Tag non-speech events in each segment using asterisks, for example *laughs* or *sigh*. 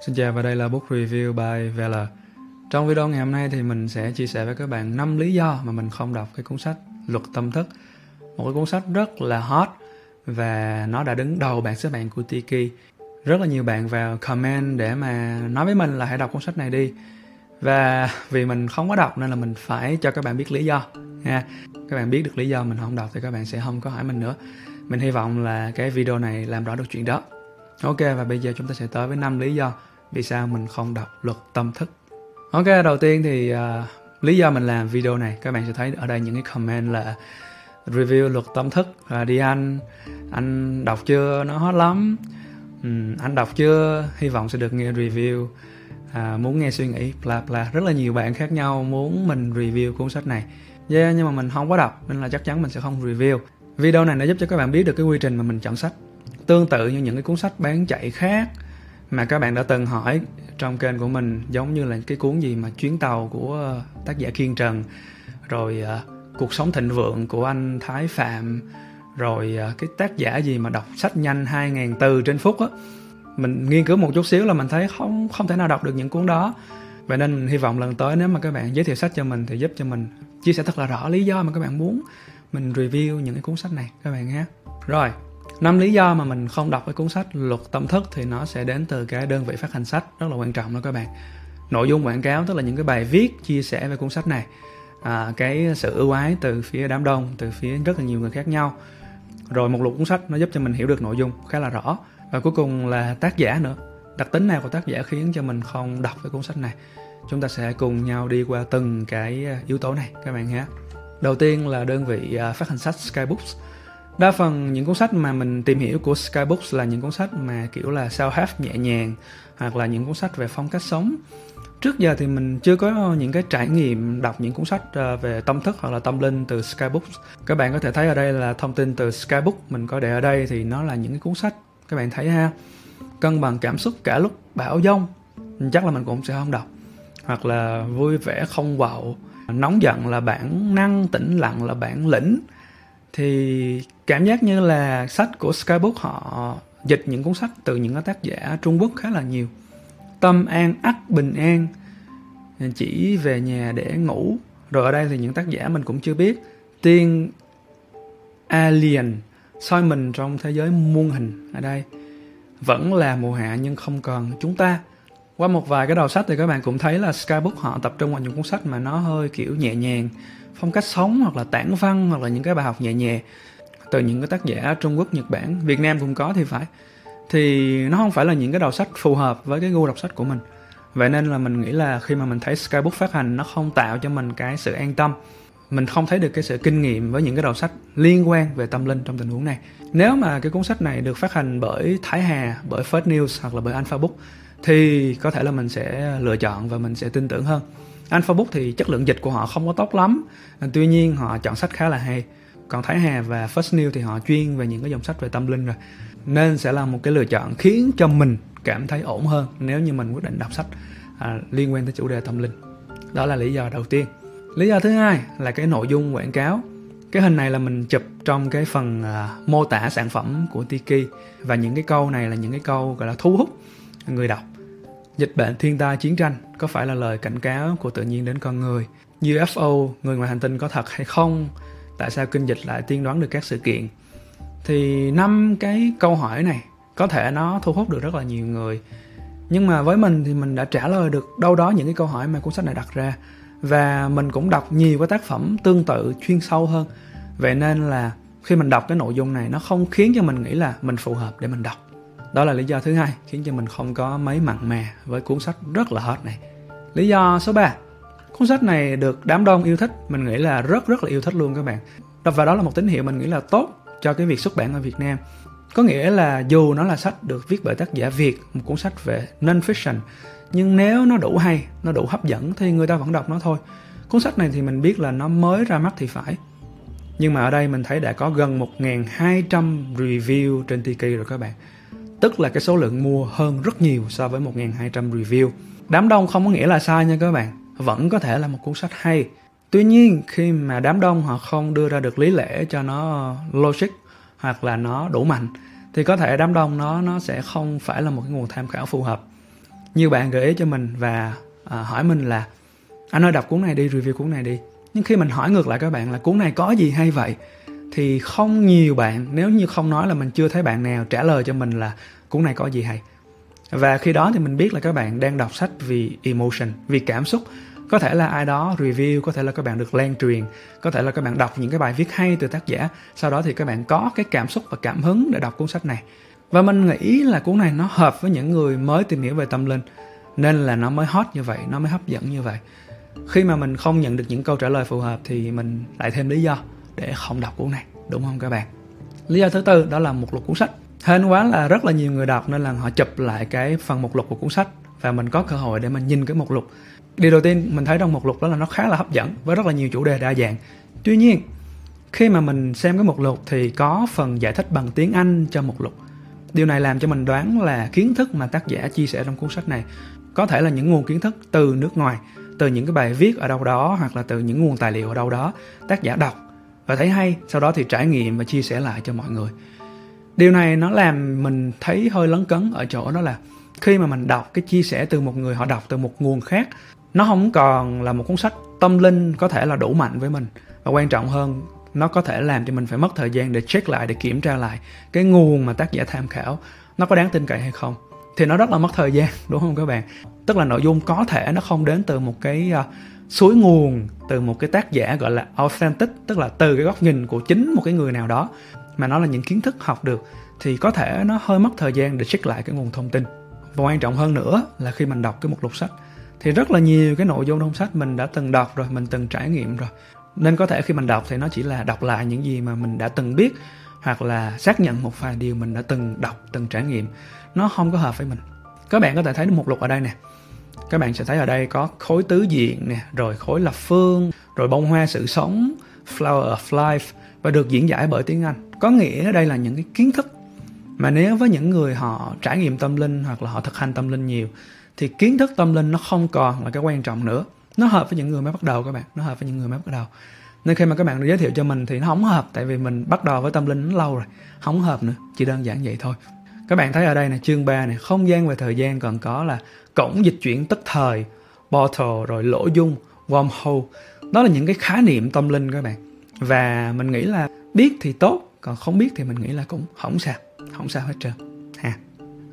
Xin chào và đây là Book Review by Vela. Trong video ngày hôm nay thì mình sẽ chia sẻ với các bạn 5 lý do mà mình không đọc cái cuốn sách Luật Tâm Thức. Một cái cuốn sách rất là hot và nó đã đứng đầu bảng xếp hạng của Tiki. Rất là nhiều bạn vào comment để mà nói với mình là hãy đọc cuốn sách này đi. Và vì mình không có đọc nên là mình phải cho các bạn biết lý do, nha. Các bạn biết được lý do mình không đọc thì các bạn sẽ không có hỏi mình nữa. Mình hy vọng là cái video này làm rõ được chuyện đó. Ok và bây giờ chúng ta sẽ tới với năm lý do vì sao mình không đọc luật tâm thức. Ok, đầu tiên thì uh, lý do mình làm video này các bạn sẽ thấy ở đây những cái comment là review luật tâm thức. Và đi anh anh đọc chưa? Nó hot lắm. Um, anh đọc chưa? Hy vọng sẽ được nghe review. À, muốn nghe suy nghĩ bla bla. Rất là nhiều bạn khác nhau muốn mình review cuốn sách này. Yeah, nhưng mà mình không có đọc nên là chắc chắn mình sẽ không review. Video này nó giúp cho các bạn biết được cái quy trình mà mình chọn sách tương tự như những cái cuốn sách bán chạy khác mà các bạn đã từng hỏi trong kênh của mình giống như là cái cuốn gì mà chuyến tàu của ờ, tác giả Kiên Trần rồi uh, cuộc sống thịnh vượng của anh Thái Phạm rồi uh, cái tác giả gì mà đọc sách nhanh 2.000 từ trên phút á. Mình nghiên cứu một chút xíu là mình thấy không không thể nào đọc được những cuốn đó. Vậy nên mình hy vọng lần tới nếu mà các bạn giới thiệu sách cho mình thì giúp cho mình chia sẻ thật là rõ lý do mà các bạn muốn mình review những cái cuốn sách này các bạn nhé. Rồi năm lý do mà mình không đọc cái cuốn sách luật tâm thức thì nó sẽ đến từ cái đơn vị phát hành sách rất là quan trọng đó các bạn. Nội dung quảng cáo tức là những cái bài viết chia sẻ về cuốn sách này à, cái sự ưu ái từ phía đám đông từ phía rất là nhiều người khác nhau. Rồi một lục cuốn sách nó giúp cho mình hiểu được nội dung khá là rõ. Và cuối cùng là tác giả nữa. Đặc tính nào của tác giả khiến cho mình không đọc cái cuốn sách này. Chúng ta sẽ cùng nhau đi qua từng cái à, yếu tố này các bạn nhé. Đầu tiên là đơn vị à, phát hành sách Skybooks đa phần những cuốn sách mà mình tìm hiểu của Skybooks là những cuốn sách mà, kiểu là, sao help nhẹ nhàng, hoặc là những cuốn sách về phong cách sống. Trước giờ thì mình chưa có những cái trải nghiệm đọc những cuốn sách ờ, về tâm thức hoặc là tâm linh từ Skybooks. Các bạn có thể thấy ở đây là thông tin từ Skybook, mình có để ở đây thì nó là những cái cuốn sách, các bạn thấy ha. Cân bằng cảm xúc cả lúc bão dông chắc là mình cũng sẽ không đọc. Hoặc là vui vẻ không quạo, nóng giận là bản năng, tĩnh lặng là bản lĩnh thì cảm giác như là sách của Skybook họ dịch những cuốn sách từ những tác giả Trung Quốc khá là nhiều. Tâm an, ắt, bình an, chỉ về nhà để ngủ. Rồi ở đây thì những tác giả mình cũng chưa biết. Tiên alien, soi mình trong thế giới muôn hình ở đây. Vẫn là mùa hạ nhưng không còn chúng ta qua một vài cái đầu sách thì các bạn cũng thấy là Skybook họ tập trung vào những cuốn sách mà nó hơi kiểu nhẹ nhàng phong cách sống hoặc là tản văn hoặc là những cái bài học nhẹ nhàng từ những cái tác giả Trung Quốc, Nhật Bản, Việt Nam cũng có thì phải. Thì nó không phải là những cái đầu sách phù hợp với cái gu đọc sách của mình. Vậy nên là mình nghĩ là khi mà mình thấy Skybook phát hành nó không tạo cho mình cái sự an tâm. Mình không thấy được cái sự kinh nghiệm với những cái đầu sách liên quan về tâm linh trong tình huống này. Nếu mà cái cuốn sách này được phát hành bởi Thái Hà bởi First News hoặc là bởi Alpha Book thì có thể là mình sẽ lựa chọn và mình sẽ tin tưởng hơn. Alpha Book thì chất lượng dịch của họ không có tốt lắm à, tuy nhiên họ chọn sách khá là hay. Còn Thái Hà và First New thì họ chuyên về những cái dòng sách về tâm linh rồi. Nên sẽ là một cái lựa chọn khiến cho mình cảm thấy ổn hơn nếu như mình quyết định đọc sách à, liên quan tới chủ đề tâm linh. Đó là lý do đầu tiên. Lý do thứ hai là cái nội dung quảng cáo. Cái hình này là mình chụp trong cái phần à, mô tả sản phẩm của Tiki. Và những cái câu này là những cái câu gọi là thu hút người đọc dịch bệnh thiên tai chiến tranh có phải là lời cảnh cáo của tự nhiên đến con người? UFO người ngoài hành tinh có thật hay không? Tại sao kinh dịch lại tiên đoán được các sự kiện? Thì năm cái câu hỏi này, có thể nó thu hút được rất là nhiều người. Nhưng mà với mình thì mình đã trả lời được đâu đó những cái câu hỏi mà cuốn sách này đặt ra. Và mình cũng đọc nhiều cái tác phẩm tương tự chuyên sâu hơn. Vậy nên là khi mình đọc cái nội dung này, nó không khiến cho mình nghĩ là mình phù hợp để mình đọc đó là lý do thứ hai khiến cho mình không có mấy mặn mà với cuốn sách rất là hot này. Lý do số 3 cuốn sách này được đám đông yêu thích, mình nghĩ là rất rất là yêu thích luôn các bạn. Và đó là một tín hiệu mình nghĩ là tốt cho cái việc xuất bản ở Việt Nam. Có nghĩa là dù nó là sách được viết bởi tác giả Việt, một cuốn sách về non-fiction, nhưng nếu nó đủ hay, nó đủ hấp dẫn thì người ta vẫn đọc nó thôi. Cuốn sách này thì mình biết là nó mới ra mắt thì phải. Nhưng mà ở đây mình thấy đã có gần 1.200 review trên Tiki rồi các bạn tức là cái số lượng mua hơn rất nhiều so với 1.200 review. Đám đông không có nghĩa là sai nha các bạn. Vẫn có thể là một cuốn sách hay. Tuy nhiên khi mà đám đông họ không đưa ra được lý lẽ cho nó logic hoặc là nó đủ mạnh thì có thể đám đông nó nó sẽ không phải là một cái nguồn tham khảo phù hợp. Nhiều bạn gợi ý cho mình và à, hỏi mình là anh ơi đọc cuốn này đi review cuốn này đi. Nhưng khi mình hỏi ngược lại các bạn là cuốn này có gì hay vậy? Thì không nhiều bạn, nếu như không nói là mình chưa thấy bạn nào trả lời cho mình là cuốn này có gì hay? Và khi đó thì mình biết là các bạn đang đọc sách vì emotion, vì cảm xúc. Có thể là ai đó review, có thể là các bạn được lan truyền, có thể là các bạn đọc những cái bài viết hay từ tác giả. Sau đó thì các bạn có cái cảm xúc và cảm hứng để đọc cuốn sách này. Và mình nghĩ là cuốn này nó hợp với những người mới tìm hiểu về tâm linh, nên là nó mới hot như vậy, nó mới hấp dẫn như vậy. Khi mà mình không nhận được những câu trả lời phù hợp thì mình lại thêm lý do để không đọc cuốn này, đúng không các bạn? Lý do thứ tư, đó là một lục cuốn sách. Hên quá là rất là nhiều người đọc nên là họ chụp lại cái phần mục lục của cuốn sách và mình có cơ hội để mình nhìn cái mục lục. Điều đầu tiên, mình thấy trong mục lục đó là nó khá là hấp dẫn với rất là nhiều chủ đề đa dạng. Tuy nhiên, khi mà mình xem cái mục lục thì có phần giải thích bằng tiếng anh cho mục lục. Điều này làm cho mình đoán là kiến thức mà tác giả chia sẻ trong cuốn sách này có thể là những nguồn kiến thức từ nước ngoài, từ những cái bài viết ở đâu đó hoặc là từ những nguồn tài liệu ở đâu đó tác giả đọc và thấy hay sau đó thì trải nghiệm và chia sẻ lại cho mọi người. Điều này nó làm mình thấy hơi lấn cấn ở chỗ đó là khi mà mình đọc cái chia sẻ từ một người họ đọc từ một nguồn khác nó không còn là một cuốn sách tâm linh có thể là đủ mạnh với mình. Và quan trọng hơn nó có thể làm cho mình phải mất thời gian để check lại để kiểm tra lại cái nguồn mà tác giả tham khảo nó có đáng tin cậy hay không. Thì nó rất là mất thời gian *laughs* đúng không các bạn? Tức là nội dung có thể nó không đến từ một cái uh, suối nguồn từ một cái tác giả gọi là authentic, tức là từ cái góc nhìn của chính một cái người nào đó, mà nó là những kiến thức học được, thì có thể nó hơi mất thời gian để check lại cái nguồn thông tin. Và quan trọng hơn nữa là khi mình đọc cái một lục sách, thì rất là nhiều cái nội dung trong sách mình đã từng đọc rồi, mình từng trải nghiệm rồi. Nên có thể khi mình đọc thì nó chỉ là đọc lại những gì mà mình đã từng biết, hoặc là xác nhận một vài điều mình đã từng đọc, từng trải nghiệm. Nó không có hợp với mình. Các bạn có thể thấy một lục ở đây nè các bạn sẽ thấy ở đây có khối tứ diện nè, rồi khối lập phương, rồi bông hoa sự sống, flower of life, và được diễn giải bởi tiếng anh. Có nghĩa đây là những cái kiến thức mà nếu với những người họ trải nghiệm tâm linh hoặc là họ thực hành tâm linh nhiều, thì kiến thức tâm linh nó không còn là cái quan trọng nữa. Nó hợp với những người mới bắt đầu các bạn, nó hợp với những người mới bắt đầu. Nên khi mà các bạn giới thiệu cho mình thì nó không hợp, tại vì mình bắt đầu với tâm linh nó lâu rồi, không hợp nữa, chỉ đơn giản vậy thôi các bạn thấy ở đây là chương 3 này không gian và thời gian còn có là cổng dịch chuyển tức thời, portal rồi lỗ dung, wormhole. Đó là những cái khái niệm tâm linh các bạn. Và mình nghĩ là biết thì tốt, còn không biết thì mình nghĩ là cũng không sao không sao hết trơn, ha.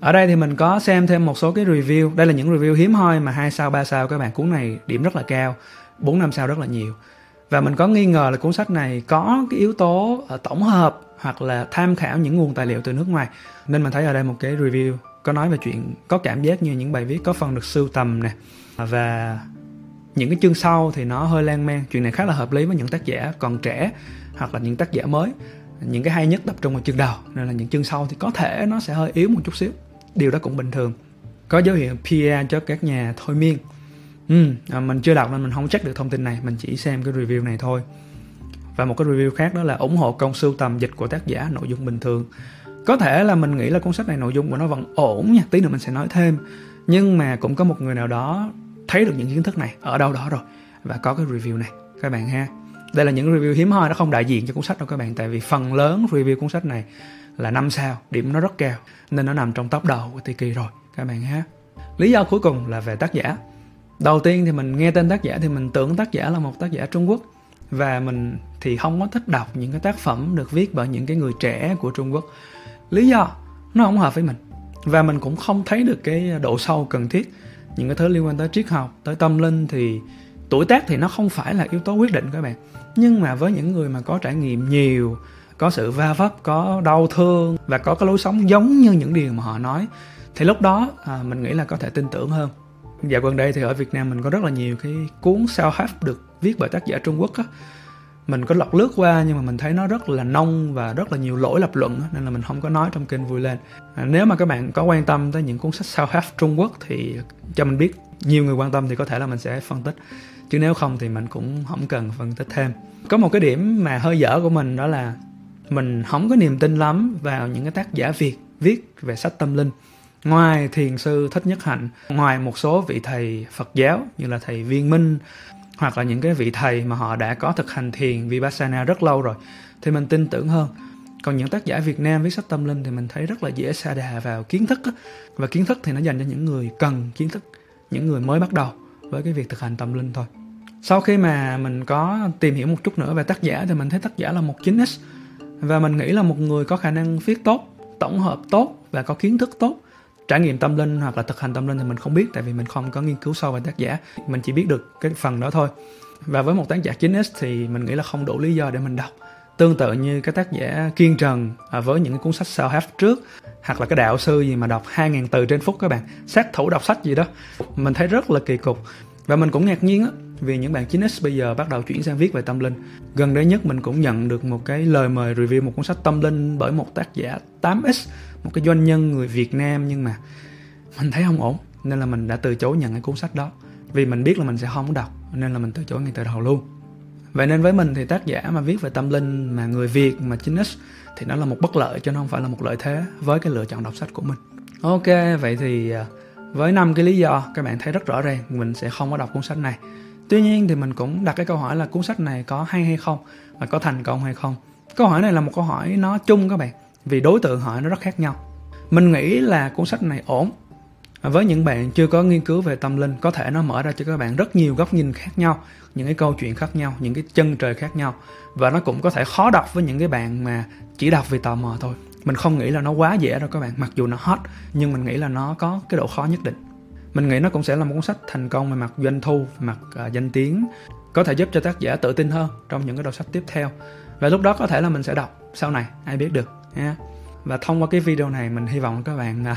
Ở đây thì mình có xem thêm một số cái review. Đây là những review hiếm hoi mà hai sao, ba sao các bạn. Cuốn này điểm rất là cao, bốn năm sao rất là nhiều và mình có nghi ngờ là cuốn sách này có cái yếu tố ờ, tổng hợp hoặc là tham khảo những nguồn tài liệu từ nước ngoài. Nên mình thấy ở đây một cái review có nói về chuyện có cảm giác như những bài viết có phần được sưu tầm nè. Và những cái chương sau thì nó hơi lan man. Chuyện này khá là hợp lý với những tác giả còn trẻ hoặc là những tác giả mới. Những cái hay nhất tập trung vào chương đầu, nên là những chương sau thì có thể nó sẽ hơi yếu một chút xíu. Điều đó cũng bình thường. Có dấu hiệu PR cho các nhà thôi miên ừ, à, mình chưa đọc nên mình không check được thông tin này mình chỉ xem cái review này thôi. Và một cái review khác đó là ủng hộ công sưu tầm dịch của tác giả nội dung bình thường. Có thể là mình nghĩ là cuốn sách này nội dung của nó vẫn ổn nha tí nữa mình sẽ nói thêm. Nhưng mà cũng có một người nào đó thấy được những kiến thức này ở đâu đó rồi và có cái review này các bạn ha. Đây là những review hiếm hoi nó không đại diện cho cuốn sách đâu các bạn tại vì phần lớn review cuốn sách này là năm sao điểm nó rất cao nên nó nằm trong top đầu của Tiki rồi các bạn ha. Lý do cuối cùng là về tác giả đầu tiên thì mình nghe tên tác giả thì mình tưởng tác giả là một tác giả Trung Quốc. Và mình thì không có thích đọc những cái tác phẩm được viết bởi những cái người trẻ của Trung Quốc. Lý do nó không hợp với mình. Và mình cũng không thấy được cái độ sâu cần thiết. Những cái thứ liên quan tới triết học tới tâm linh thì tuổi tác thì nó không phải là yếu tố quyết định các bạn. Nhưng mà với những người mà có trải nghiệm nhiều có sự va vấp có đau thương và có cái lối sống giống như những điều mà họ nói thì lúc đó à, mình nghĩ là có thể tin tưởng hơn dạo gần đây thì ở Việt Nam mình có rất là nhiều cái cuốn self help được viết bởi tác giả Trung Quốc á. Mình có lọc lướt qua nhưng mà mình thấy nó rất là nông và rất là nhiều lỗi lập luận nên là mình không có nói trong kênh vui lên. À, nếu mà các bạn có quan tâm tới những cuốn sách self help Trung Quốc thì cho mình biết nhiều người quan tâm thì có thể là mình sẽ phân tích. Chứ nếu không thì mình cũng không cần phân tích thêm. Có một cái điểm mà hơi dở của mình đó là mình không có niềm tin lắm vào những cái tác giả việt viết về sách tâm linh ngoài thiền sư thích nhất hạnh, ngoài một số vị thầy phật giáo như là thầy viên minh hoặc là những cái vị thầy mà họ đã có thực hành thiền vipassana rất lâu rồi, thì mình tin tưởng hơn. Còn những tác giả Việt Nam viết sách tâm linh thì mình thấy rất là dễ sa đà vào kiến thức á. và kiến thức thì nó dành cho những người cần kiến thức, những người mới bắt đầu với cái việc thực hành tâm linh thôi. Sau khi mà mình có tìm hiểu một chút nữa về tác giả thì mình thấy tác giả là một 9x và mình nghĩ là một người có khả năng viết tốt, tổng hợp tốt và có kiến thức tốt trải nghiệm tâm linh hoặc là thực hành tâm linh thì mình không biết, tại vì mình không có nghiên cứu sâu về tác giả. Mình chỉ biết được cái phần đó thôi. Và với một tác giả 9x thì mình nghĩ là không đủ lý do để mình đọc. Tương tự như cái tác giả Kiên Trần à, với những cái cuốn sách sao help trước, hoặc là cái đạo sư gì mà đọc 2.000 từ trên phút các bạn. Sát thủ đọc sách gì đó. Mình thấy rất là kỳ cục và mình cũng ngạc nhiên á vì những bạn 9X bây giờ bắt đầu chuyển sang viết về tâm linh. Gần đây nhất mình cũng nhận được một cái lời mời review một cuốn sách tâm linh bởi một tác giả 8X, một cái doanh nhân người Việt Nam nhưng mà mình thấy không ổn nên là mình đã từ chối nhận cái cuốn sách đó vì mình biết là mình sẽ không đọc nên là mình từ chối ngay từ đầu luôn. Vậy nên với mình thì tác giả mà viết về tâm linh mà người Việt mà 9X thì nó là một bất lợi chứ nó không phải là một lợi thế với cái lựa chọn đọc sách của mình. Ok, vậy thì à, với năm cái lý do các bạn thấy rất rõ ràng, mình sẽ không có đọc cuốn sách này. Tuy nhiên thì mình cũng đặt cái câu hỏi là cuốn sách này có hay hay không và có thành công hay không? Câu hỏi này là một câu hỏi nó chung các bạn, vì đối tượng hỏi nó rất khác nhau. Mình nghĩ là cuốn sách này ổn. Với những bạn chưa có nghiên cứu về tâm linh, có thể nó mở ra cho các bạn rất nhiều góc nhìn khác nhau, những cái câu chuyện khác nhau, những cái chân trời khác nhau. Và nó cũng có thể khó đọc với những cái bạn mà chỉ đọc vì tò mò thôi mình không nghĩ là nó quá dễ đâu các bạn mặc dù nó hot nhưng mình nghĩ là nó có cái độ khó nhất định. Mình nghĩ nó cũng sẽ là một cuốn sách thành công về mặt doanh thu về mặt uh, danh tiếng có thể giúp cho tác giả tự tin hơn trong những cái đầu sách tiếp theo. Và lúc đó có thể là mình sẽ đọc sau này ai biết được nha và thông qua cái video này mình hy vọng các bạn uh,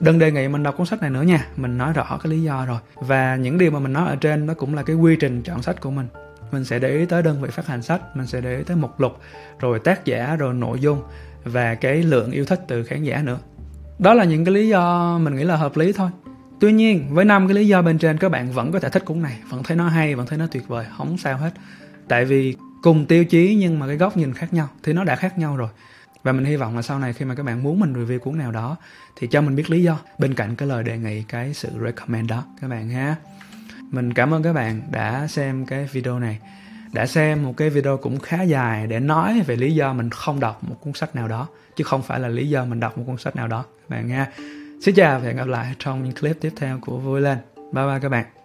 đừng đề nghị mình đọc cuốn sách này nữa nha mình nói rõ cái lý do rồi. Và những điều mà mình nói ở trên nó cũng là cái quy trình chọn sách của mình mình sẽ để ý tới đơn vị phát hành sách, mình sẽ để ý tới mục lục, rồi tác giả, rồi nội dung, và cái lượng yêu thích từ khán giả nữa. Đó là những cái lý do mình nghĩ là hợp lý thôi. Tuy nhiên, với năm cái lý do bên trên, các bạn vẫn có thể thích cuốn này, vẫn thấy nó hay, vẫn thấy nó tuyệt vời, không sao hết. Tại vì cùng tiêu chí nhưng mà cái góc nhìn khác nhau, thì nó đã khác nhau rồi. Và mình hy vọng là sau này khi mà các bạn muốn mình review cuốn nào đó, thì cho mình biết lý do, bên cạnh cái lời đề nghị, cái sự recommend đó, các bạn ha mình cảm ơn các bạn đã xem cái video này. Đã xem một cái video cũng khá dài để nói về lý do mình không đọc một cuốn sách nào đó, chứ không phải là lý do mình đọc một cuốn sách nào đó. Các bạn nha. Xin chào và hẹn gặp lại trong những clip tiếp theo của vui lên. Bye bye các bạn.